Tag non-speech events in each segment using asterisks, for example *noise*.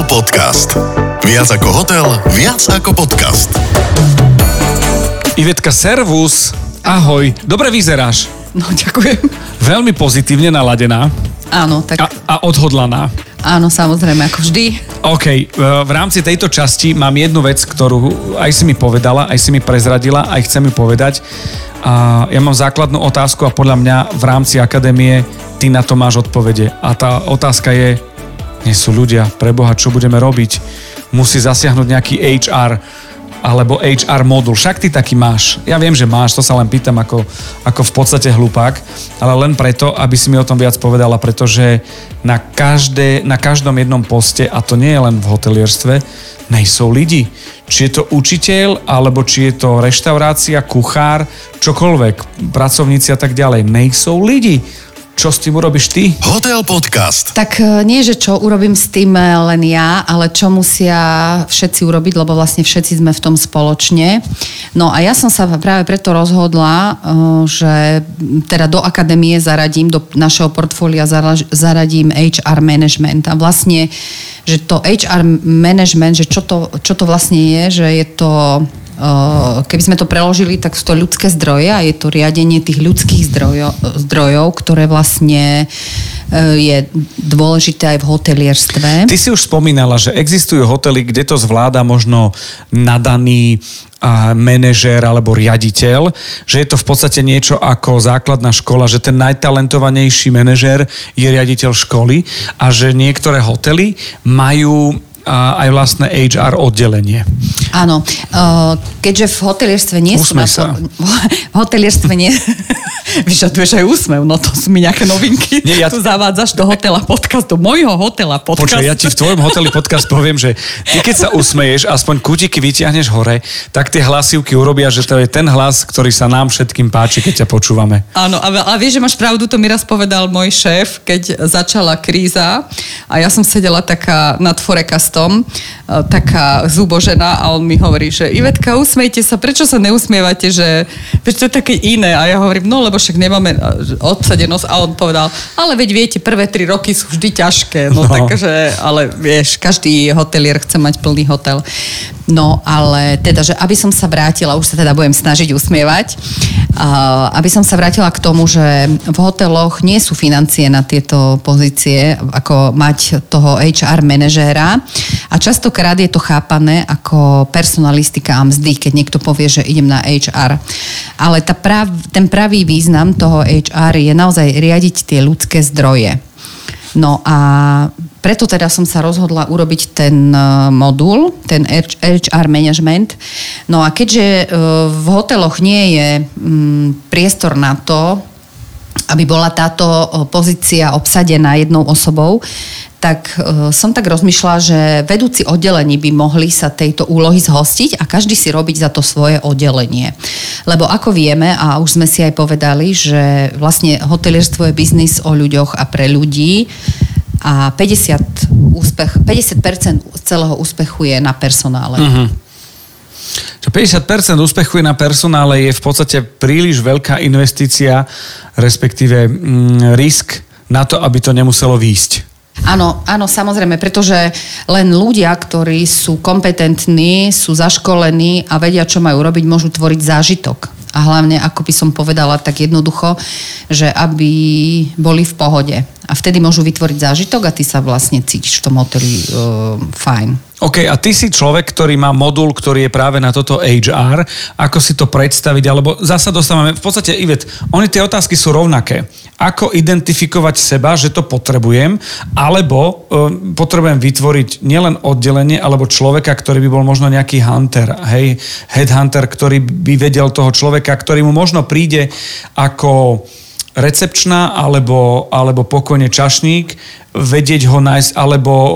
Hotel Podcast. Viac ako hotel, viac ako podcast. Ivetka, servus. Ahoj. Dobre vyzeráš. No, ďakujem. Veľmi pozitívne naladená Áno, tak a, a odhodlaná. áno, samozrejme, ako vždy. OK, e, v rámci tejto časti mám jednu vec, ktorú aj si mi povedala, aj si mi prezradila, aj chcem mi povedať. A ja mám základnú otázku a podľa mňa v rámci akadémie ty na to máš odpovede. A tá otázka je, nie sú ľudia, preboha, čo budeme robiť? Musí zasiahnuť nejaký HR alebo HR modul. Však ty taký máš. Ja viem, že máš, to sa len pýtam ako, ako v podstate hlupák, ale len preto, aby si mi o tom viac povedala, pretože na, každé, na každom jednom poste, a to nie je len v hotelierstve, nejsou lidi. Či je to učiteľ, alebo či je to reštaurácia, kuchár, čokoľvek, pracovníci a tak ďalej. Nejsou lidi. Čo s tým urobíš ty? Hotel Podcast. Tak e, nie, že čo urobím s tým e, len ja, ale čo musia všetci urobiť, lebo vlastne všetci sme v tom spoločne. No a ja som sa práve preto rozhodla, e, že teda do akadémie zaradím, do našeho portfólia zara- zaradím HR management. A vlastne, že to HR management, že čo to, čo to vlastne je, že je to keby sme to preložili, tak sú to ľudské zdroje a je to riadenie tých ľudských zdrojov, zdrojov ktoré vlastne uh, je dôležité aj v hotelierstve. Ty si už spomínala, že existujú hotely, kde to zvláda možno nadaný a manažér alebo riaditeľ, že je to v podstate niečo ako základná škola, že ten najtalentovanejší manažér je riaditeľ školy a že niektoré hotely majú a aj vlastné HR oddelenie. Áno, uh, keďže v hotelierstve nie sú Usmej na to... sa. *laughs* V hotelierstve nie... *laughs* Vyžaduješ aj úsmev, no to sú mi nejaké novinky. Nie, ja- Tu zavádzaš do hotela podcast, do mojho hotela podcast. Počkaj, ja ti v tvojom hoteli podcast poviem, že ty keď sa usmeješ, aspoň kutiky vyťahneš hore, tak tie hlasivky urobia, že to je ten hlas, ktorý sa nám všetkým páči, keď ťa počúvame. Áno, a, a vieš, že máš pravdu, to mi raz povedal môj šéf, keď začala kríza a ja som sedela taká nad forekastom, e, taká zubožená a on mi hovorí, že Ivetka, usmejte sa, prečo sa neusmievate, že prečo to je také iné? A ja hovorím, no lebo však nemáme e, odsadenosť a on povedal, ale veď viete, prvé tri roky sú vždy ťažké, no, No. takže, ale vieš, každý hotelier chce mať plný hotel. No, ale teda, že aby som sa vrátila, už sa teda budem snažiť usmievať, aby som sa vrátila k tomu, že v hoteloch nie sú financie na tieto pozície, ako mať toho HR manažéra a častokrát je to chápané ako personalistika a mzdy, keď niekto povie, že idem na HR. Ale tá prav, ten pravý význam toho HR je naozaj riadiť tie ľudské zdroje. No a preto teda som sa rozhodla urobiť ten e, modul, ten HR management. No a keďže e, v hoteloch nie je mm, priestor na to, aby bola táto pozícia obsadená jednou osobou, tak e, som tak rozmýšľala, že vedúci oddelení by mohli sa tejto úlohy zhostiť a každý si robiť za to svoje oddelenie. Lebo ako vieme, a už sme si aj povedali, že vlastne hotelierstvo je biznis o ľuďoch a pre ľudí a 50, úspech, 50% celého úspechu je na personále. Mhm. Čo 50% úspechu je na personále je v podstate príliš veľká investícia, respektíve mm, risk na to, aby to nemuselo výjsť. Áno, áno, samozrejme, pretože len ľudia, ktorí sú kompetentní, sú zaškolení a vedia, čo majú robiť, môžu tvoriť zážitok. A hlavne, ako by som povedala tak jednoducho, že aby boli v pohode. A vtedy môžu vytvoriť zážitok a ty sa vlastne cítiš v tom hoteli uh, fajn. OK, a ty si človek, ktorý má modul, ktorý je práve na toto HR. Ako si to predstaviť? Alebo zasa dostávame, v podstate, Ivet, oni tie otázky sú rovnaké. Ako identifikovať seba, že to potrebujem, alebo um, potrebujem vytvoriť nielen oddelenie, alebo človeka, ktorý by bol možno nejaký hunter, hej, headhunter, ktorý by vedel toho človeka, ktorý mu možno príde ako recepčná alebo, alebo pokojne čašník, vedieť ho nájsť, alebo uh,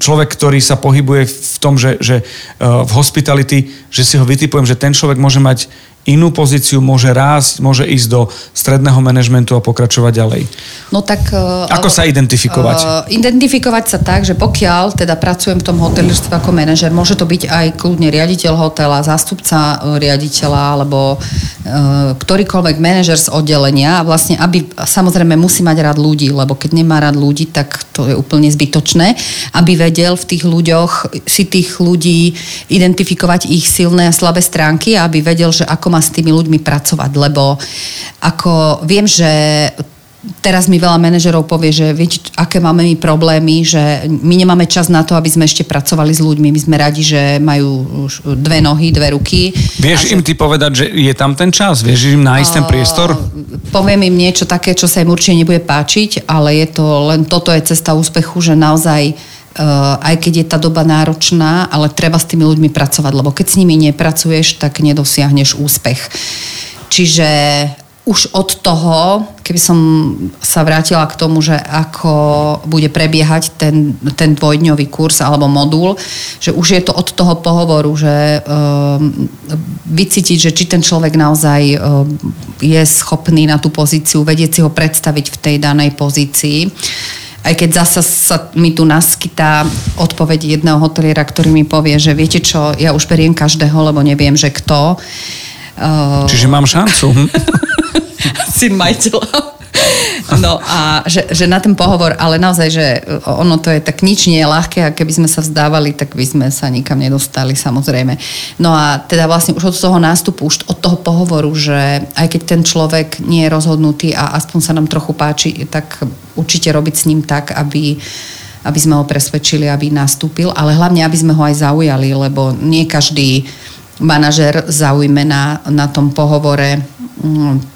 človek, ktorý sa pohybuje v tom, že, že uh, v hospitality, že si ho vytipujem, že ten človek môže mať inú pozíciu, môže rásť, môže ísť do stredného manažmentu a pokračovať ďalej. No tak... Uh, Ako sa identifikovať? Uh, identifikovať sa tak, že pokiaľ teda pracujem v tom hotelierstve ako manažer, môže to byť aj kľudne riaditeľ hotela, zástupca riaditeľa alebo uh, ktorýkoľvek manažer z oddelenia, vlastne aby samozrejme musí mať rád ľudí, lebo keď nemá rád ľudí, tak to je úplne zbytočné, aby vedel v tých ľuďoch si tých ľudí identifikovať ich silné a slabé stránky a aby vedel, že ako má s tými ľuďmi pracovať, lebo ako viem, že teraz mi veľa manažerov povie, že viete, aké máme my problémy, že my nemáme čas na to, aby sme ešte pracovali s ľuďmi. My sme radi, že majú dve nohy, dve ruky. Vieš že... im ty povedať, že je tam ten čas? Vieš im nájsť ten priestor? Poviem im niečo také, čo sa im určite nebude páčiť, ale je to len toto je cesta úspechu, že naozaj aj keď je tá doba náročná, ale treba s tými ľuďmi pracovať, lebo keď s nimi nepracuješ, tak nedosiahneš úspech. Čiže už od toho, keby som sa vrátila k tomu, že ako bude prebiehať ten, ten dvojdňový kurz alebo modul, že už je to od toho pohovoru, že um, vycítiť, že či ten človek naozaj um, je schopný na tú pozíciu, vedieť si ho predstaviť v tej danej pozícii aj keď zasa sa mi tu naskytá odpoveď jedného hoteliera, ktorý mi povie, že viete čo, ja už beriem každého, lebo neviem, že kto. Čiže mám šancu. *laughs* Syn majiteľa. No a že, že na ten pohovor, ale naozaj, že ono to je tak nič nie je ľahké a keby sme sa vzdávali, tak by sme sa nikam nedostali samozrejme. No a teda vlastne už od toho nástupu, už od toho pohovoru, že aj keď ten človek nie je rozhodnutý a aspoň sa nám trochu páči, tak určite robiť s ním tak, aby aby sme ho presvedčili, aby nastúpil, ale hlavne, aby sme ho aj zaujali, lebo nie každý manažer zaujme na, na tom pohovore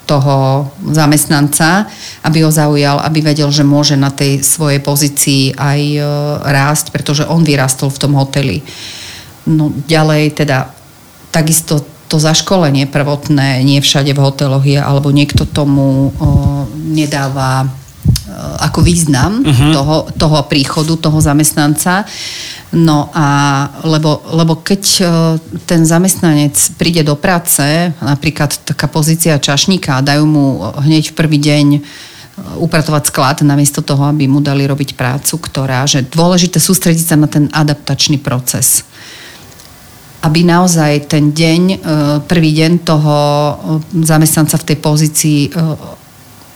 toho zamestnanca, aby ho zaujal, aby vedel, že môže na tej svojej pozícii aj e, rásť, pretože on vyrastol v tom hoteli. No ďalej teda takisto to zaškolenie prvotné nie všade v hoteloch je, alebo niekto tomu o, nedáva e, ako význam uh-huh. toho, toho príchodu, toho zamestnanca. No a lebo, lebo keď e, ten zamestnanec príde do práce, napríklad taká pozícia čašníka dajú mu hneď v prvý deň e, upratovať sklad namiesto toho, aby mu dali robiť prácu, ktorá, že dôležité sústrediť sa na ten adaptačný proces. Aby naozaj ten deň, e, prvý deň toho zamestnanca v tej pozícii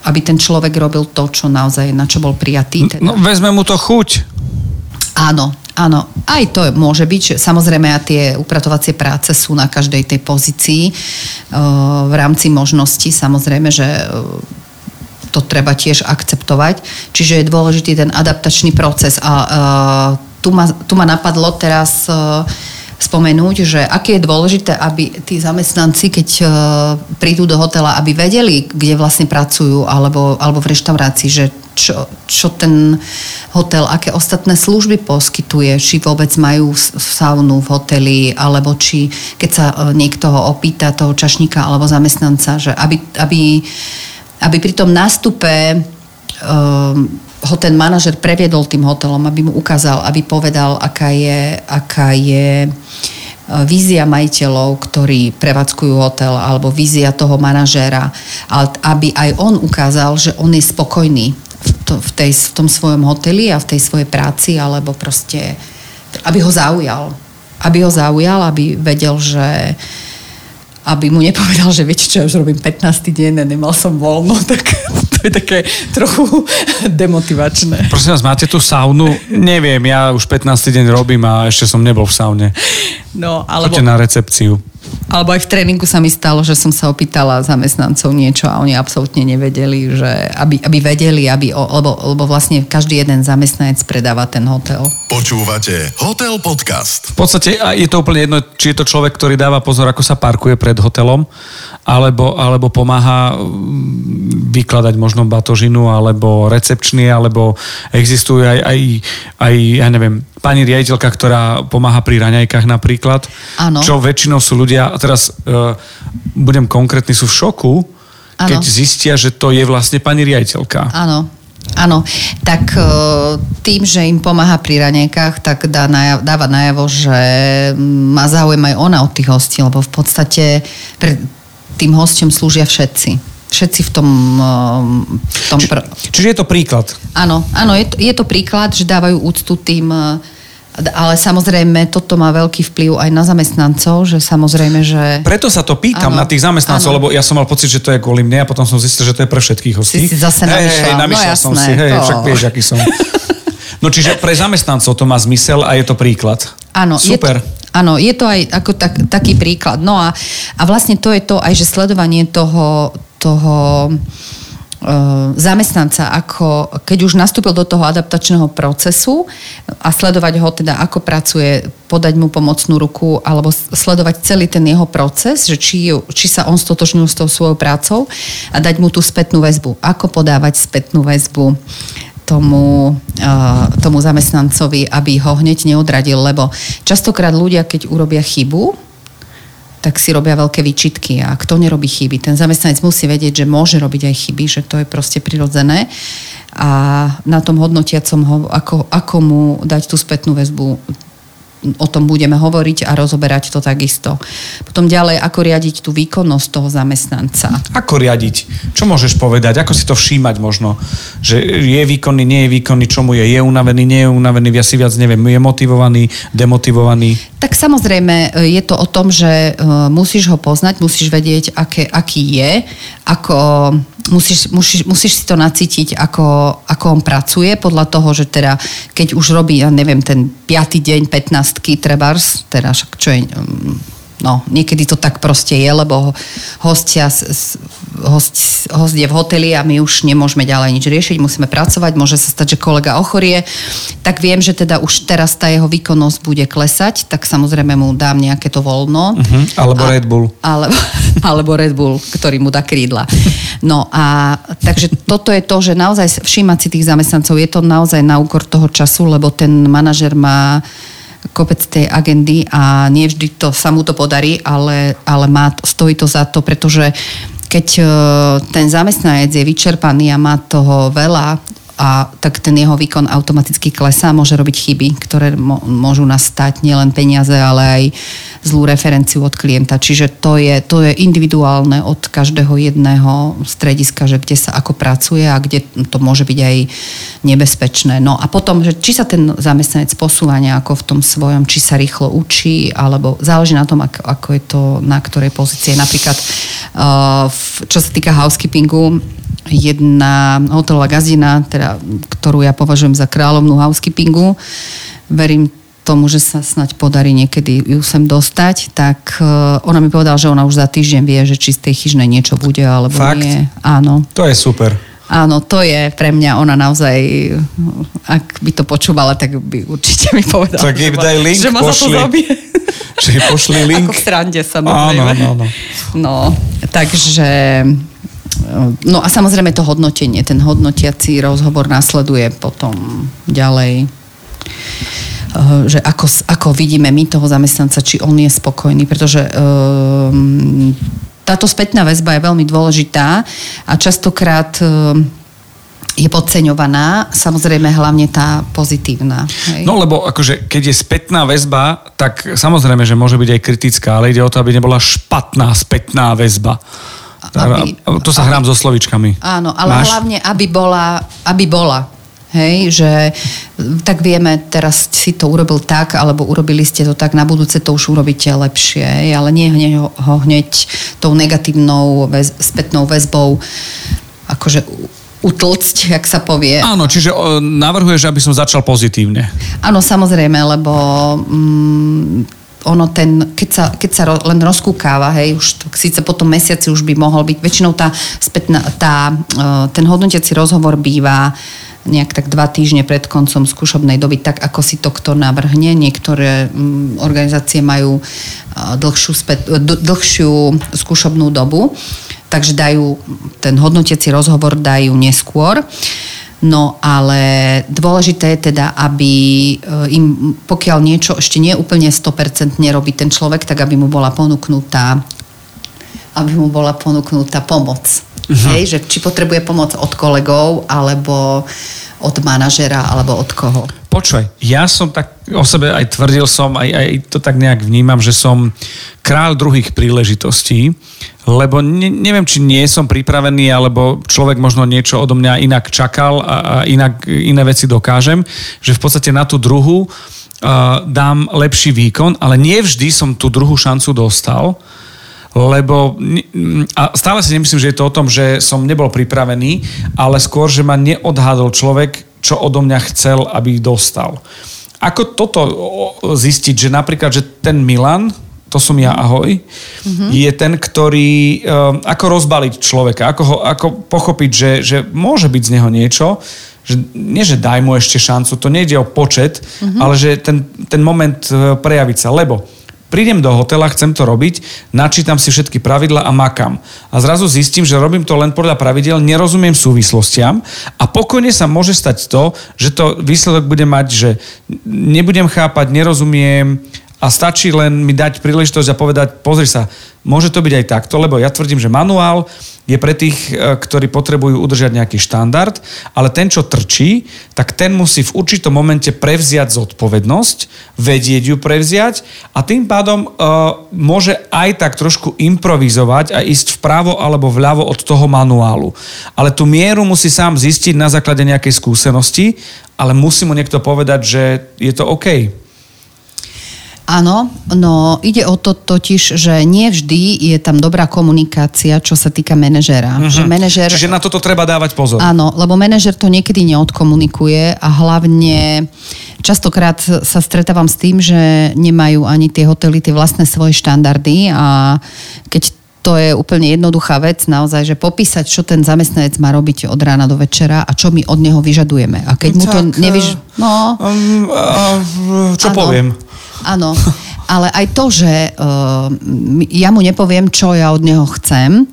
aby ten človek robil to, čo naozaj, na čo bol prijatý. Teda. No, vezme mu to chuť. Áno, Áno, aj to môže byť. Samozrejme, a tie upratovacie práce sú na každej tej pozícii v rámci možností. Samozrejme, že to treba tiež akceptovať. Čiže je dôležitý ten adaptačný proces. A tu ma, tu ma napadlo teraz spomenúť, že aké je dôležité, aby tí zamestnanci, keď prídu do hotela, aby vedeli, kde vlastne pracujú, alebo, alebo v reštaurácii, že čo, čo ten hotel, aké ostatné služby poskytuje, či vôbec majú saunu v hoteli, alebo či keď sa e, niekto opýta, toho čašníka alebo zamestnanca, že aby, aby, aby pri tom nástupe ho ten manažer previedol tým hotelom, aby mu ukázal, aby povedal, aká je, aká je vízia majiteľov, ktorí prevádzkujú hotel, alebo vízia toho manažéra, aby aj on ukázal, že on je spokojný v, tej, v tom svojom hoteli a v tej svojej práci, alebo proste, aby ho zaujal. Aby ho zaujal, aby vedel, že aby mu nepovedal, že viete čo, ja už robím 15. deň a nemal som voľno, *laughs* tak to je také trochu *laughs* demotivačné. Prosím vás, máte tú saunu? Neviem, ja už 15. deň robím a ešte som nebol v saune. No, alebo... Choďte na recepciu. Alebo aj v tréningu sa mi stalo, že som sa opýtala zamestnancov niečo a oni absolútne nevedeli, že aby, aby vedeli, aby, lebo, lebo vlastne každý jeden zamestnanec predáva ten hotel. Počúvate Hotel Podcast. V podstate je to úplne jedno, či je to človek, ktorý dáva pozor, ako sa parkuje pred hotelom, alebo, alebo pomáha mm, vykladať možno batožinu, alebo recepčný, alebo existujú aj, aj, aj ja neviem, pani riaditeľka, ktorá pomáha pri raňajkách napríklad. Áno. Čo väčšinou sú ľudia, a teraz uh, budem konkrétny, sú v šoku, ano. keď zistia, že to je vlastne pani riaditeľka. Áno. Áno, tak e, tým, že im pomáha pri ranejkách, tak dá najav, dáva najavo, že má záujem aj ona od tých hostí, lebo v podstate pre, tým hostom slúžia všetci. Všetci v tom... eh, v tom Či, pr- čiže je to príklad. Áno, áno, je to, je to príklad, že dávajú úctu tým, eh, ale samozrejme toto má veľký vplyv aj na zamestnancov, že samozrejme, že... Preto sa to pýtam Áno, na tých zamestnancov, áno. lebo ja som mal pocit, že to je kvôli mne a potom som zistil, že to je pre všetkých hostí. Si si zase Hej, hej, namýšľal No som jasné, si, hej, to. však vieš, aký som. No čiže pre zamestnancov to má zmysel a je to príklad. Áno, Super. Je to, áno, je to aj ako tak, taký príklad. No a, a vlastne to je to aj, že sledovanie toho, toho e, zamestnanca, ako, keď už nastúpil do toho adaptačného procesu a sledovať ho teda, ako pracuje, podať mu pomocnú ruku alebo sledovať celý ten jeho proces, že či, či sa on stotožnil s tou svojou prácou a dať mu tú spätnú väzbu. Ako podávať spätnú väzbu tomu, uh, tomu zamestnancovi, aby ho hneď neodradil, lebo častokrát ľudia, keď urobia chybu, tak si robia veľké výčitky a kto nerobí chyby. Ten zamestnanec musí vedieť, že môže robiť aj chyby, že to je proste prirodzené a na tom hodnotiacom ho, ako, ako mu dať tú spätnú väzbu, o tom budeme hovoriť a rozoberať to takisto. Potom ďalej, ako riadiť tú výkonnosť toho zamestnanca. Ako riadiť? Čo môžeš povedať? Ako si to všímať možno? Že je výkonný, nie je výkonný, čo mu je? Je unavený, nie je unavený, ja si viac neviem. Je motivovaný, demotivovaný? Tak samozrejme je to o tom, že e, musíš ho poznať, musíš vedieť, aké, aký je, ako musíš, musíš, musíš si to nacítiť, ako, ako on pracuje, podľa toho, že teda, keď už robí, ja neviem, ten piatý deň 15 trebárs, teda však čo je, mm, no, niekedy to tak proste je, lebo hostia, host, host je v hoteli a my už nemôžeme ďalej nič riešiť, musíme pracovať, môže sa stať, že kolega ochorie, tak viem, že teda už teraz tá jeho výkonnosť bude klesať, tak samozrejme mu dám nejaké to voľno. Uh-huh. Alebo Red Bull. Alebo, *laughs* alebo Red Bull, ktorý mu dá krídla. No a takže toto je to, že naozaj všímať si tých zamestnancov, je to naozaj na úkor toho času, lebo ten manažer má kopec tej agendy a nie vždy to, sa mu to podarí, ale, ale má, stojí to za to, pretože keď e, ten zamestnanec je vyčerpaný a má toho veľa, a tak ten jeho výkon automaticky klesá, môže robiť chyby, ktoré môžu nastať nielen peniaze, ale aj zlú referenciu od klienta. Čiže to je, to je individuálne od každého jedného strediska, že kde sa ako pracuje a kde to môže byť aj nebezpečné. No a potom, že či sa ten zamestnanec posúva nejako v tom svojom, či sa rýchlo učí, alebo záleží na tom, ako, ako je to na ktorej pozície. Napríklad, v- čo sa týka housekeepingu, jedna hotelová gazdina, teda, ktorú ja považujem za kráľovnú housekeepingu. Verím tomu, že sa snať podarí niekedy ju sem dostať, tak uh, ona mi povedala, že ona už za týždeň vie, že či z tej chyžnej niečo bude, alebo Fakt? nie. Áno. To je super. Áno, to je pre mňa, ona naozaj, ak by to počúvala, tak by určite mi povedala. Tak jej daj link, že ma za to pošli. zabije. Že pošli link. Ako v srande samozrejme. Áno, áno, áno. No, takže... No a samozrejme to hodnotenie, ten hodnotiaci rozhovor následuje potom ďalej Eh, že ako, ako vidíme my toho zamestnanca, či on je spokojný, pretože um, táto spätná väzba je veľmi dôležitá a častokrát um, je podceňovaná, samozrejme hlavne tá pozitívna. Hej. No lebo akože, keď je spätná väzba, tak samozrejme, že môže byť aj kritická, ale ide o to, aby nebola špatná spätná väzba. Aby- to sa hrám so slovičkami. Áno, ale Máš? hlavne, aby bola, aby bola. Hej, že tak vieme, teraz si to urobil tak, alebo urobili ste to tak, na budúce to už urobíte lepšie, ale nie hneď ho, ho hneď tou negatívnou väz, spätnou väzbou akože utlcť, jak sa povie. Áno, čiže navrhuješ, aby som začal pozitívne. Áno, samozrejme, lebo mm, ono ten, keď sa, keď sa len rozkúkáva, hej, už síce po tom mesiaci už by mohol byť, väčšinou tá, spätná, tá, e, ten hodnotiaci rozhovor býva nejak tak dva týždne pred koncom skúšobnej doby, tak ako si to kto navrhne. Niektoré mm, organizácie majú e, dlhšiu, spät, e, dlhšiu skúšobnú dobu, takže dajú ten hodnotiaci rozhovor dajú neskôr. No ale dôležité je teda, aby eh, im, pokiaľ niečo ešte nie úplne 100% nerobí ten človek, tak aby mu bola ponúknutá aby mu bola ponúknutá pomoc. Hej, že či potrebuje pomoc od kolegov, alebo od manažera, alebo od koho. Počuj, ja som tak o sebe aj tvrdil som, aj, aj to tak nejak vnímam, že som král druhých príležitostí, lebo ne, neviem, či nie som pripravený, alebo človek možno niečo odo mňa inak čakal a, a inak iné veci dokážem, že v podstate na tú druhú uh, dám lepší výkon, ale nie vždy som tú druhú šancu dostal lebo a stále si nemyslím, že je to o tom, že som nebol pripravený, ale skôr, že ma neodhádol človek, čo odo mňa chcel, aby dostal. Ako toto zistiť, že napríklad, že ten Milan, to som ja, ahoj, mm-hmm. je ten, ktorý, um, ako rozbaliť človeka, ako, ho, ako pochopiť, že, že môže byť z neho niečo, že nie, že daj mu ešte šancu, to nejde o počet, mm-hmm. ale že ten, ten moment uh, prejaviť sa, lebo prídem do hotela, chcem to robiť, načítam si všetky pravidla a makam. A zrazu zistím, že robím to len podľa pravidel, nerozumiem súvislostiam a pokojne sa môže stať to, že to výsledok bude mať, že nebudem chápať, nerozumiem, a stačí len mi dať príležitosť a povedať, pozri sa, môže to byť aj takto, lebo ja tvrdím, že manuál je pre tých, e, ktorí potrebujú udržať nejaký štandard, ale ten, čo trčí, tak ten musí v určitom momente prevziať zodpovednosť, vedieť ju prevziať a tým pádom uh, môže aj tak trošku improvizovať a ísť vpravo alebo vľavo od toho manuálu. Ale tú mieru musí sám zistiť na základe nejakej skúsenosti, ale musí mu niekto povedať, že je to OK. Áno, no ide o to totiž, že nie vždy je tam dobrá komunikácia, čo sa týka manažera. Mm-hmm. Že manažer... Čiže na toto treba dávať pozor. Áno, lebo manažer to niekedy neodkomunikuje a hlavne častokrát sa stretávam s tým, že nemajú ani tie hotely tie vlastné svoje štandardy a keď to je úplne jednoduchá vec, naozaj, že popísať, čo ten zamestnanec má robiť od rána do večera a čo my od neho vyžadujeme. A keď tak, mu to nevyž... No, um, uh, čo ano. poviem? Áno, ale aj to, že uh, ja mu nepoviem, čo ja od neho chcem,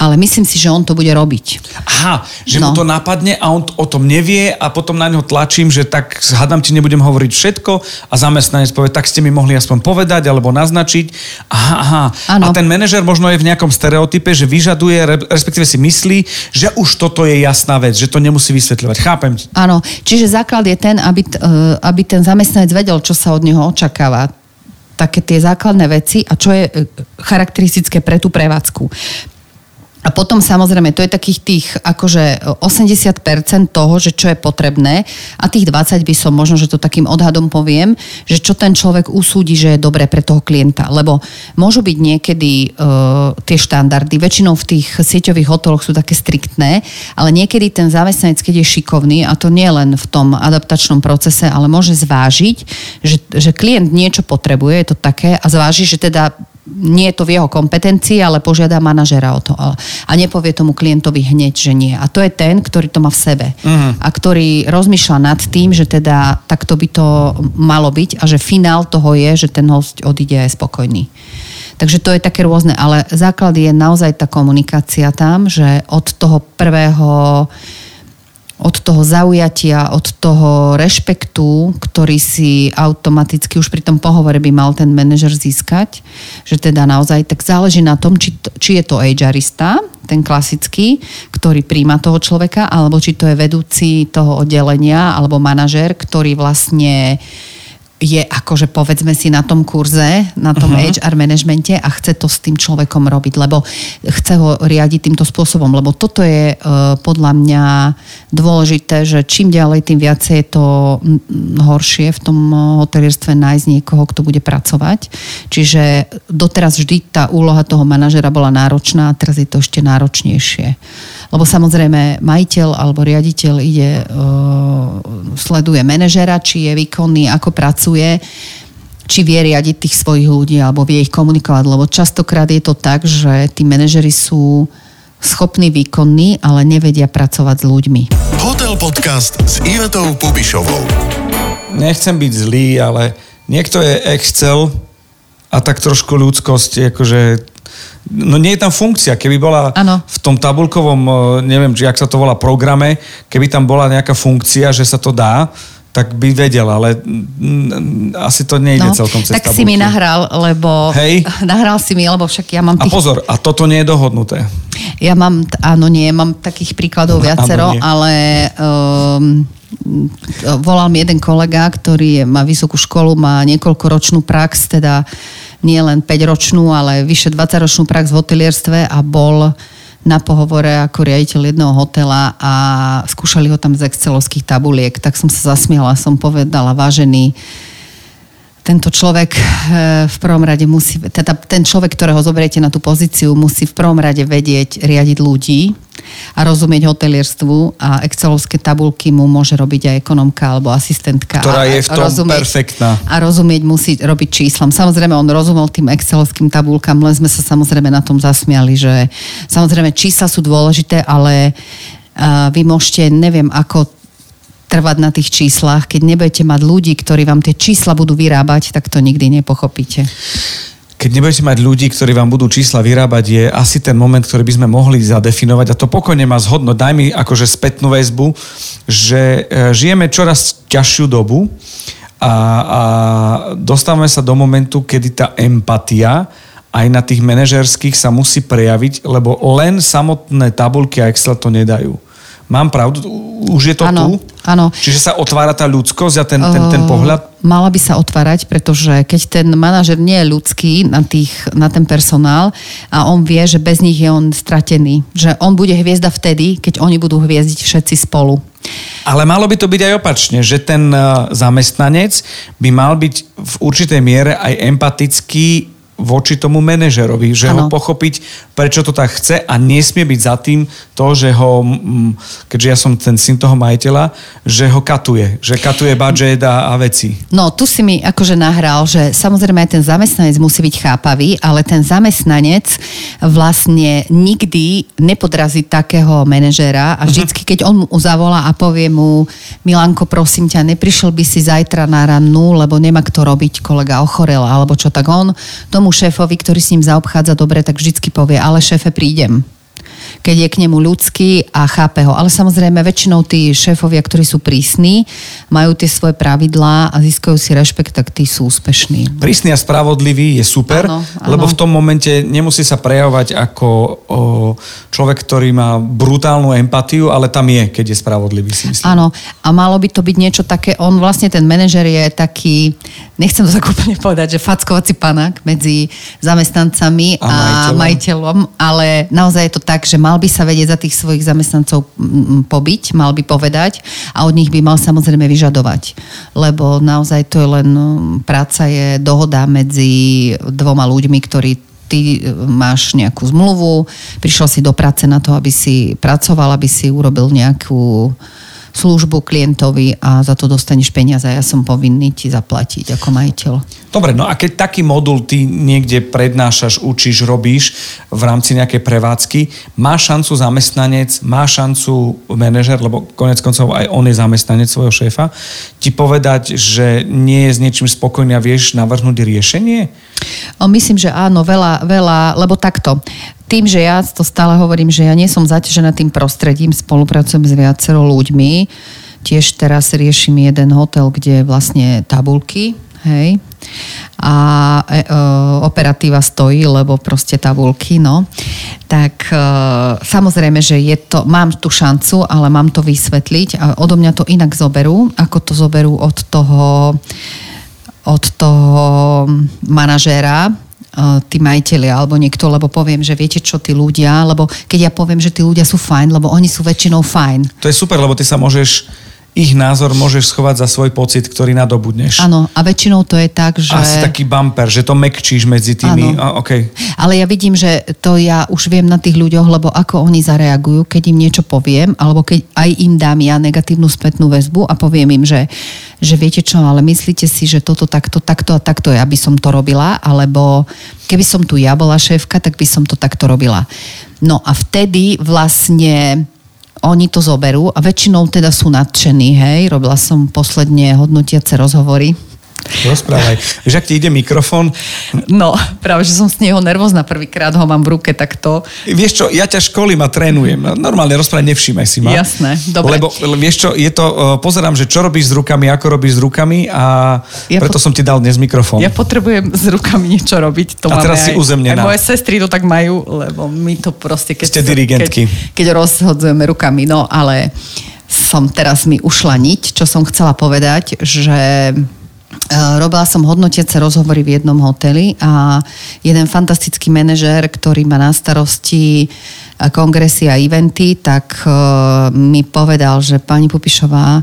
ale myslím si, že on to bude robiť. Aha, že no. mu to napadne a on o tom nevie a potom na ňo tlačím, že tak hádam ti nebudem hovoriť všetko a zamestnanec povie, tak ste mi mohli aspoň povedať alebo naznačiť. Aha, aha. Ano. A ten manažer možno je v nejakom stereotype, že vyžaduje, respektíve si myslí, že už toto je jasná vec, že to nemusí vysvetľovať. Chápem. Áno, čiže základ je ten, aby, e, aby ten zamestnanec vedel, čo sa od neho očakáva také tie základné veci a čo je e, charakteristické pre tú prevádzku. A potom samozrejme, to je takých tých akože 80% toho, že čo je potrebné a tých 20 by som možno, že to takým odhadom poviem, že čo ten človek usúdi, že je dobré pre toho klienta. Lebo môžu byť niekedy uh, tie štandardy, väčšinou v tých sieťových hoteloch sú také striktné, ale niekedy ten zamestnanec, keď je šikovný, a to nie len v tom adaptačnom procese, ale môže zvážiť, že, že klient niečo potrebuje, je to také, a zváži, že teda nie je to v jeho kompetencii, ale požiada manažera o to. A nepovie tomu klientovi hneď, že nie. A to je ten, ktorý to má v sebe. Uh-huh. A ktorý rozmýšľa nad tým, že teda takto by to malo byť a že finál toho je, že ten host odíde aj spokojný. Takže to je také rôzne, ale základ je naozaj tá komunikácia tam, že od toho prvého od toho zaujatia, od toho rešpektu, ktorý si automaticky už pri tom pohovore by mal ten manažer získať, že teda naozaj tak záleží na tom, či, či je to HRista, ten klasický, ktorý príjma toho človeka, alebo či to je vedúci toho oddelenia, alebo manažer, ktorý vlastne uh, je akože povedzme si na tom kurze, na tom uh-huh. HR managemente a chce to s tým človekom robiť, lebo chce ho riadiť týmto spôsobom, lebo toto je uh, podľa mňa dôležité, že čím ďalej, tým viacej je to horšie v tom hotelierstve nájsť niekoho, kto bude pracovať. Čiže doteraz vždy tá úloha toho manažera bola náročná a teraz je to ešte náročnejšie. Lebo samozrejme majiteľ alebo riaditeľ ide, uh, sleduje manažera, či je výkonný, ako pracuje, či vie riadiť tých svojich ľudí alebo vie ich komunikovať. Lebo častokrát je to tak, že tí manažery sú schopní, výkonní, ale nevedia pracovať s ľuďmi. Hotel Podcast s Ivetou Pubišovou. Nechcem byť zlý, ale niekto je Excel a tak trošku ľudskosť, akože No nie je tam funkcia. Keby bola ano. v tom tabulkovom, e, neviem, či ak sa to volá programe, keby tam bola nejaká funkcia, že sa to dá, tak by vedel, ale asi to nejde no, celkom cez Tak tabulky. si mi nahral, lebo... Hej. *laughs* Nahral si mi, lebo však ja mám tých... A pozor, a toto nie je dohodnuté. Ja mám, áno, nie, mám takých príkladov viacero, Áno, ale um, volal mi jeden kolega, ktorý má vysokú školu, má niekoľkoročnú prax, teda nie len 5-ročnú, ale vyše 20-ročnú prax v hotelierstve a bol na pohovore ako riaditeľ jedného hotela a skúšali ho tam z excelovských tabuliek. Tak som sa zasmiala, som povedala, vážený, tento človek eh, v prvom rade musí, teda ten človek, ktorého zoberiete na tú pozíciu, musí v prvom rade vedieť riadiť ľudí a rozumieť hotelierstvu a excelovské tabulky mu môže robiť aj ekonomka alebo asistentka. Ktorá a, je v tom perfektná. A rozumieť musí robiť číslam. Samozrejme, on rozumel tým excelovským tabulkám, len sme sa samozrejme na tom zasmiali, že samozrejme čísla sú dôležité, ale uh, vy môžete, neviem ako trvať na tých číslach. Keď nebudete mať ľudí, ktorí vám tie čísla budú vyrábať, tak to nikdy nepochopíte. Keď nebudete mať ľudí, ktorí vám budú čísla vyrábať, je asi ten moment, ktorý by sme mohli zadefinovať a to pokojne má zhodno. Daj mi akože spätnú väzbu, že e, žijeme čoraz ťažšiu dobu a, a dostávame sa do momentu, kedy tá empatia aj na tých manažerských sa musí prejaviť, lebo len samotné tabulky a Excel to nedajú. Mám pravdu? Už je to Áno, tu? áno. Čiže sa otvára tá ľudskosť a ten, ten, ten Uh, pohľad? Mala by sa otvárať, pretože keď ten manažer nie je ľudský na, tých, na ten personál a on vie, že bez nich je on stratený. Že on bude hviezda vtedy, keď oni budú hviezdiť všetci spolu. Ale malo by to byť aj opačne, že ten uh, zamestnanec by mal byť v určitej miere aj empatický voči tomu manažerovi, že Áno. ho pochopiť, prečo to tak chce a nesmie byť za tým to, že ho, mm, keďže ja som ten syn toho majiteľa, že ho katuje, že katuje budget a, a veci. No, tu si mi akože nahral, že samozrejme aj ten zamestnanec musí byť chápavý, ale ten zamestnanec vlastne nikdy nepodrazí takého manažéra a vždycky, keď on mu zavolá a povie mu Milanko, prosím ťa, neprišiel by si zajtra na rannú, lebo nemá kto robiť, kolega ochorel, alebo čo, tak on tomu šéfovi, ktorý s ním zaobchádza dobre, tak vždycky povie, ale šéfe, prídem keď je k nemu ľudský a chápe ho. Ale samozrejme, väčšinou tí šéfovia, ktorí sú prísni, majú tie svoje pravidlá a získajú si rešpekt, tak tí sú úspešní. Prísny a spravodlivý je super, Áno, áno. lebo v tom momente nemusí sa prejavovať ako o, človek, ktorý má brutálnu empatiu, ale tam je, keď je spravodlivý, si myslím. Áno, a malo by to byť niečo také, on vlastne ten manažer je taký, nechcem to tak úplne povedať, že fackovací panák medzi zamestnancami A a, majiteľom. majiteľom, ale naozaj je to tak, že mal by sa vedieť za tých svojich zamestnancov pobiť, mal by povedať a od nich by mal samozrejme vyžadovať. Lebo naozaj to je len, mm, práca je dohoda medzi dvoma ľuďmi, ktorí ty e, máš nejakú zmluvu, prišiel si do práce na to, aby si pracoval, aby si urobil nejakú službu klientovi a za to dostaneš peniaze a ja som povinný ti zaplatiť ako majiteľ. Dobre, no a keď taký modul ty niekde prednášaš, učíš, robíš v rámci nejakej prevádzky, má šancu zamestnanec, má šancu manažer, lebo konec koncov aj on je zamestnanec svojho šéfa, ti povedať, že nie je s niečím spokojný a vieš navrhnúť riešenie? Myslím, že áno, veľa, veľa, lebo takto. Tým, že ja to stále hovorím, že ja nie som zaťažená tým prostredím, spolupracujem s viacero ľuďmi. Tiež teraz riešim jeden hotel, kde vlastne tabulky, hej, a e, e, operatíva stojí, lebo proste tabulky, no. Tak e, samozrejme, že je to, mám tú šancu, ale mám to vysvetliť a odo mňa to inak zoberú, ako to zoberú od toho od toho manažéra, tí majiteľi alebo niekto, lebo poviem, že viete čo, tí ľudia, lebo keď ja poviem, že tí ľudia sú fajn, lebo oni sú väčšinou fajn. To je super, lebo ty sa môžeš, ich názor môžeš schovať za svoj pocit, ktorý nadobudneš. Áno, a väčšinou to je tak, že... Asi taký bumper, že to mekčíš medzi tými. Áno. A, okay. Ale ja vidím, že to ja už viem na tých ľuďoch, lebo ako oni zareagujú, keď im niečo poviem, alebo keď aj im dám ja negatívnu spätnú väzbu a poviem im, že, že viete čo, ale myslíte si, že toto takto, takto a takto ja by som to robila, alebo keby som tu ja bola šéfka, tak by som to takto robila. No a vtedy vlastne oni to zoberú a väčšinou teda sú nadšení, hej. Robila som posledne hodnotiace rozhovory Rozprávaj. Vieš, ak ti ide mikrofón? No, práve, že som z neho nervózna prvýkrát, ho mám v ruke, tak to... Vieš čo, ja ťa školím a trénujem. Normálne rozprávať, nevšímaj si ma. Jasné, dobre. Lebo vieš čo, je to, pozerám, že čo robíš s rukami, ako robíš s rukami a ja preto po... som ti dal dnes mikrofón. Ja potrebujem s rukami niečo robiť. To a teraz si uzemnená. Aj moje sestry to tak majú, lebo my to proste... Keď Ste dirigentky. Keď, keď rozhodzujeme rukami, no ale som teraz mi ušla niť, čo som chcela povedať, že robila som hodnotiace rozhovory v jednom hoteli a jeden fantastický manažér, ktorý má na starosti eh, kongresy a eventy, tak eh, mi povedal, že pani Pupišová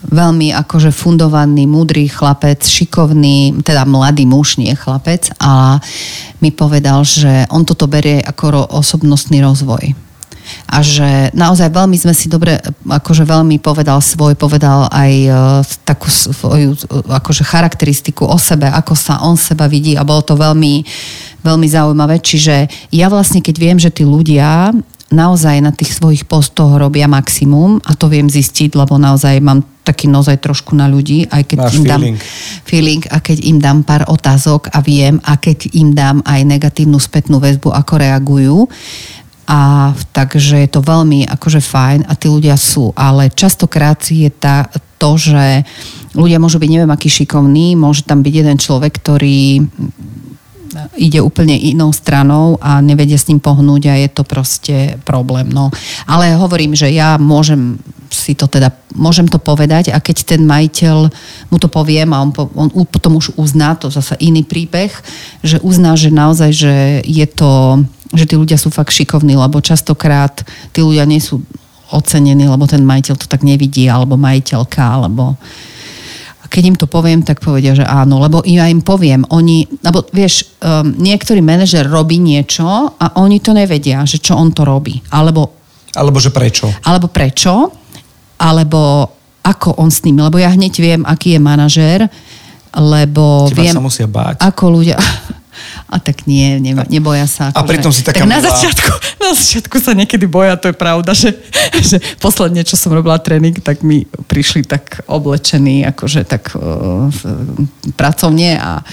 veľmi akože fundovaný, múdry chlapec, šikovný, teda mladý muž, nie chlapec, a mi povedal, že on toto berie ako osobnostný rozvoj a že naozaj veľmi sme si dobre, akože veľmi povedal svoj, povedal aj uh, takú svoju akože charakteristiku o sebe, ako sa on seba vidí a bolo to veľmi, veľmi zaujímavé. Čiže ja vlastne, keď viem, že tí ľudia naozaj na tých svojich postoch robia maximum a to viem zistiť, lebo naozaj mám taký naozaj trošku na ľudí, aj keď Máš im feeling. dám feeling a keď im dám pár otázok a viem a keď im dám aj negatívnu spätnú väzbu, ako reagujú, a takže je to veľmi akože fajn a tí ľudia sú, ale častokrát je tá, to, že ľudia môžu byť neviem aký šikovný, môže tam byť jeden človek, ktorý ide úplne inou stranou a nevedia s ním pohnúť a je to proste problém. No. Ale hovorím, že ja môžem si to teda, môžem to povedať a keď ten majiteľ mu to poviem a on, on potom už uzná, to zase iný príbeh, že uzná, že naozaj, že je to že tí ľudia sú fakt šikovní, lebo častokrát tí ľudia nie sú ocenení, lebo ten majiteľ to tak nevidí, alebo majiteľka, alebo keď im to poviem, tak povedia, že áno, lebo ja im poviem, oni, lebo vieš, um, niektorý manažer robí niečo a oni to nevedia, že čo on to robí, alebo alebo že prečo? Alebo prečo, alebo ako on s nimi, lebo ja hneď viem, aký je manažér, lebo Teba viem, sa musia báť. ako ľudia, a tak nie, ne, neboja sa. A pritom si taká tak na začiatku, na začiatku sa niekedy boja, to je pravda, že, že posledne, čo som robila tréning, tak mi prišli tak oblečení, akože tak uh, pracovne a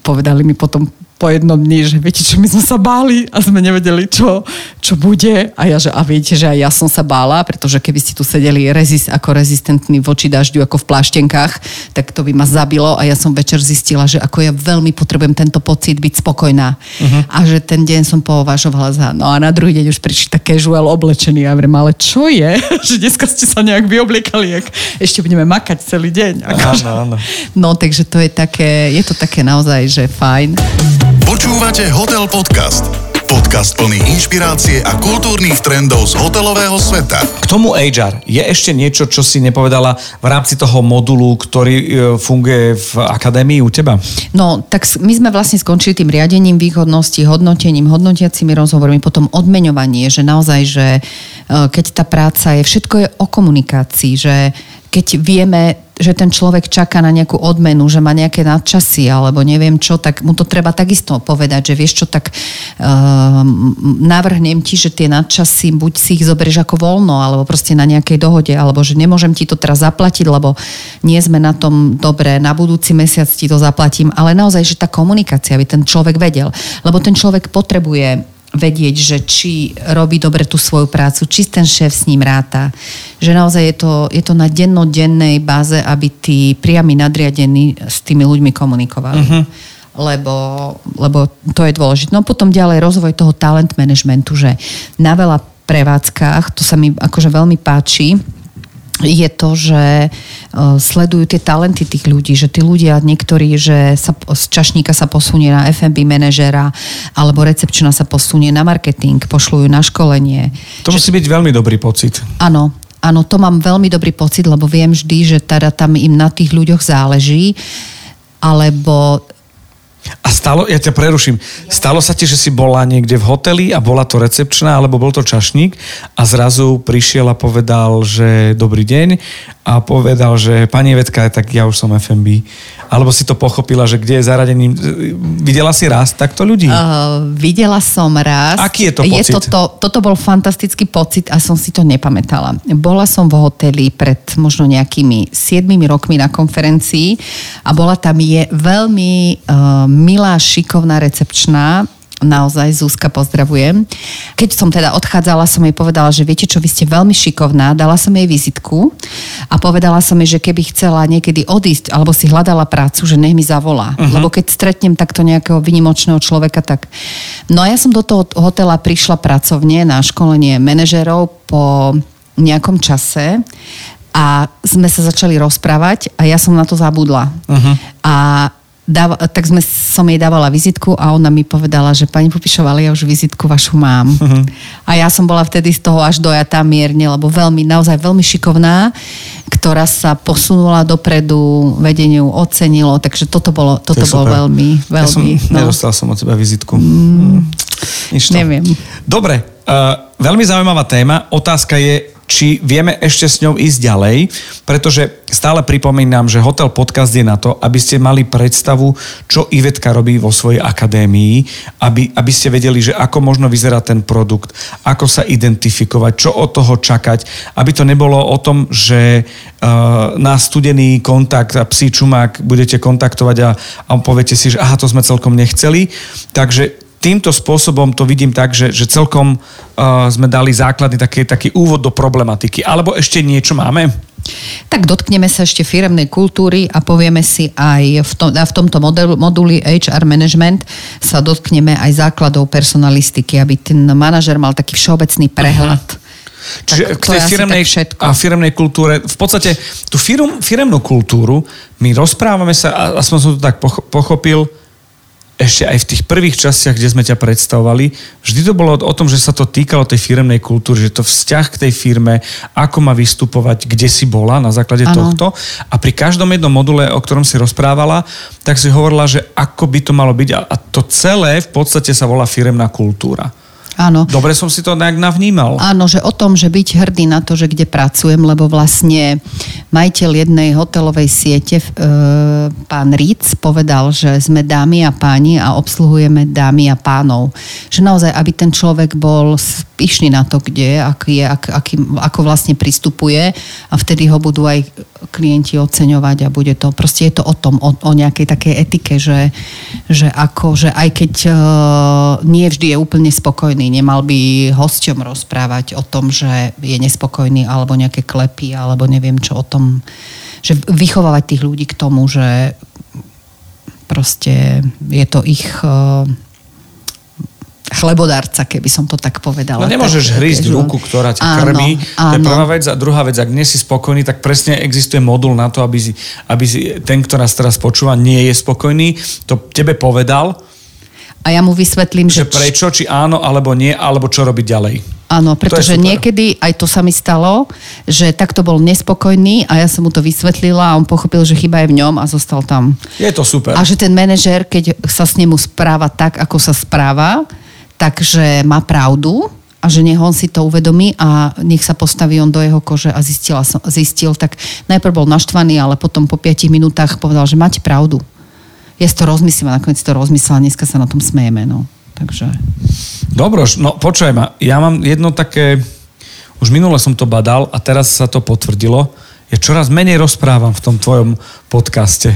povedali mi potom po jednom dni, že viete čo, my sme sa báli a sme nevedeli, čo, čo bude. A ja, že a viete, že aj ja som sa bála, pretože keby ste tu sedeli rezist, ako rezistentný voči dažďu, ako v pláštenkách, tak to by ma zabilo a ja som večer zistila, že ako ja veľmi potrebujem tento pocit byť spokojná. Uh-huh. A že ten deň som považovala za... No a na druhý deň už prišli také casual oblečený. Ja vrem, ale čo je? *laughs* že dneska ste sa nejak vyobliekali, jak ešte budeme makať celý deň. Akože. Áno, áno. No, takže to je také, je to také naozaj, že fajn. Počúvate Hotel Podcast. Podcast plný inšpirácie a kultúrnych trendov z hotelového sveta. K tomu HR, je ešte niečo, čo si nepovedala v rámci toho modulu, ktorý e, funguje v akadémii u teba? No, tak my sme vlastne skončili tým riadením výhodnosti, hodnotením, hodnotiacimi rozhovormi, potom odmeňovanie, že naozaj, že e, keď tá práca je, všetko je o komunikácii, že keď vieme že ten človek čaká na nejakú odmenu, že má nejaké nadčasy alebo neviem čo, tak mu to treba takisto povedať, že vieš čo, tak uh, navrhnem ti, že tie nadčasy buď si ich zoberieš ako voľno, alebo proste na nejakej dohode, alebo že nemôžem ti to teraz zaplatiť, lebo nie sme na tom dobre, na budúci mesiac ti to zaplatím, ale naozaj, že tá komunikácia, aby ten človek vedel, lebo ten človek potrebuje vedieť, že či robí dobre tú svoju prácu, či ten šéf s ním ráta. Že naozaj je to, je to na dennodennej báze, aby tí priami nadriadení s tými ľuďmi komunikovali. Uh-huh. Lebo, lebo to je dôležité. No potom ďalej rozvoj toho talent managementu, že na veľa prevádzkach, to sa mi akože veľmi páči, je to, že e, sledujú tie talenty tých ľudí, že tí ľudia, niektorí, že sa, z čašníka sa posunie na FMB manažera, alebo recepčná sa posunie na marketing, pošľujú na školenie. To musí byť veľmi dobrý pocit. Áno, áno, to mám veľmi dobrý pocit, lebo viem vždy, že teda tam im na tých ľuďoch záleží, alebo a stalo, ja ťa preruším, stalo sa ti, že si bola niekde v hoteli a bola to recepčná, alebo bol to čašník a zrazu prišiel a povedal, že dobrý deň a povedal, že pani Vedka, tak ja už som FMB Alebo si to pochopila, že kde je zaradením? Videla si raz takto ľudí? Uh, videla som raz. Aký je to pocit? Je toto, toto bol fantastický pocit a som si to nepamätala. Bola som v hoteli pred možno nejakými 7 rokmi na konferencii a bola tam je veľmi uh, milá, šikovná recepčná Naozaj, Zúska, pozdravujem. Keď som teda odchádzala, som jej povedala, že viete čo, vy ste veľmi šikovná, dala som jej vizitku a povedala som jej, že keby chcela niekedy odísť alebo si hľadala prácu, že nech mi zavolá. Uh-huh. Lebo keď stretnem takto nejakého vynimočného človeka, tak... No a ja som do toho hotela prišla pracovne na školenie manažerov po nejakom čase a sme sa začali rozprávať a ja som na to zabudla. Uh-huh. A dáva, tak sme, som jej dávala vizitku a ona mi povedala, že pani Pupišová, ale ja už vizitku vašu mám. Uh-huh. A ja som bola vtedy z toho až dojatá mierne, lebo veľmi, naozaj veľmi šikovná, ktorá sa posunula dopredu, vedeniu ocenilo, takže toto bolo, toto to bolo veľmi, veľmi... Ja som, no. Nedostal som od teba vizitku. Mm, Nič neviem. Dobre, uh, veľmi zaujímavá téma. Otázka je, či vieme ešte s ňou ísť ďalej, pretože stále pripomínam, že Hotel Podcast je na to, aby ste mali predstavu, čo Ivetka robí vo svojej akadémii, aby, aby ste vedeli, že ako možno vyzerá ten produkt, ako sa identifikovať, čo od toho čakať, aby to nebolo o tom, že uh, na studený kontakt a psí čumák budete kontaktovať a, a poviete si, že aha, to sme celkom nechceli. Takže týmto spôsobom to vidím tak, že, že celkom uh, sme dali základný taký, taký úvod do problematiky. Alebo ešte niečo máme? Tak dotkneme sa ešte firemnej kultúry a povieme si aj v, tom, v tomto modelu, moduli HR management sa dotkneme aj základov personalistiky, aby ten manažer mal taký všeobecný prehľad. Uh-huh. Čiže k tej firemnej, a firemnej kultúre, v podstate tú firm, firemnú kultúru my rozprávame sa, aspoň som to tak pochopil, ešte aj v tých prvých častiach, kde sme ťa predstavovali, vždy to bolo o tom, že sa to týkalo tej firmnej kultúry, že to vzťah k tej firme, ako má vystupovať, kde si bola na základe ano. tohto. A pri každom jednom module, o ktorom si rozprávala, tak si hovorila, že ako by to malo byť. A to celé v podstate sa volá firemná kultúra. Áno. Dobre som si to nejak navnímal. Áno, že o tom, že byť hrdý na to, že kde pracujem, lebo vlastne majiteľ jednej hotelovej siete, e, pán Ríc, povedal, že sme dámy a páni a obsluhujeme dámy a pánov. Že naozaj, aby ten človek bol pyšný na to, kde, ak je, ak, aký, ako vlastne pristupuje a vtedy ho budú aj klienti oceňovať a bude to, proste je to o tom, o, o nejakej takej etike, že, že ako, že aj keď uh, nie vždy je úplne spokojný, nemal by hosťom rozprávať o tom, že je nespokojný alebo nejaké klepy, alebo neviem čo o tom, že vychovávať tých ľudí k tomu, že proste je to ich uh, chlebodárca, keby som to tak povedala. No nemôžeš tak, hrísť ruku, ktorá ťa áno, krmí. Áno. To je prvá vec. A druhá vec, ak nie si spokojný, tak presne existuje modul na to, aby si, aby si ten, kto nás teraz počúva, nie je spokojný, to tebe povedal. A ja mu vysvetlím, že... že prečo, či áno, alebo nie, alebo čo robiť ďalej. Áno, pretože niekedy aj to sa mi stalo, že takto bol nespokojný a ja som mu to vysvetlila a on pochopil, že chyba je v ňom a zostal tam. Je to super. A že ten manažer, keď sa s nemu správa tak, ako sa správa, takže má pravdu a že nech on si to uvedomí a nech sa postaví on do jeho kože a zistila som, zistil, tak najprv bol naštvaný, ale potom po 5 minútach povedal, že máte pravdu. Ja si to rozmyslím a nakoniec to rozmyslela a dneska sa na tom smejeme. No. Takže... Dobroš, no počujem ma, ja mám jedno také, už minule som to badal a teraz sa to potvrdilo, ja čoraz menej rozprávam v tom tvojom podcaste.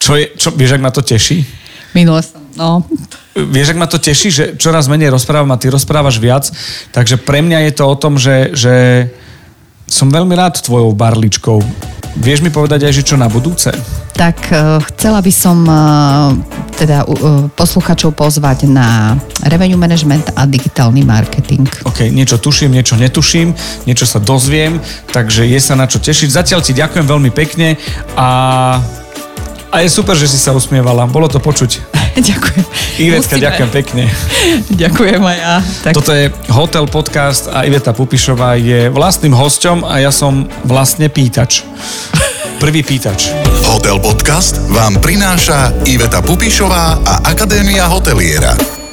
Čo je, čo, vieš, ak ma to teší? Minule som, no. Vieš, ak ma to teší, že čoraz menej rozprávam a ty rozprávaš viac, takže pre mňa je to o tom, že, že som veľmi rád tvojou barličkou. Vieš mi povedať aj, že čo na budúce? Tak uh, chcela by som uh, teda uh, posluchačov pozvať na revenue management a digitálny marketing. OK, niečo tuším, niečo netuším, niečo sa dozviem, takže je sa na čo tešiť. Zatiaľ ti ďakujem veľmi pekne a a je super, že si sa usmievala. Bolo to počuť. *laughs* ďakujem. Ivetka, Musíme. ďakujem pekne. *laughs* ďakujem aj ja. Tak... Toto je Hotel Podcast a Iveta Pupišová je vlastným hosťom a ja som vlastne pýtač. *laughs* Prvý pýtač. Hotel Podcast vám prináša Iveta Pupišová a Akadémia hoteliera.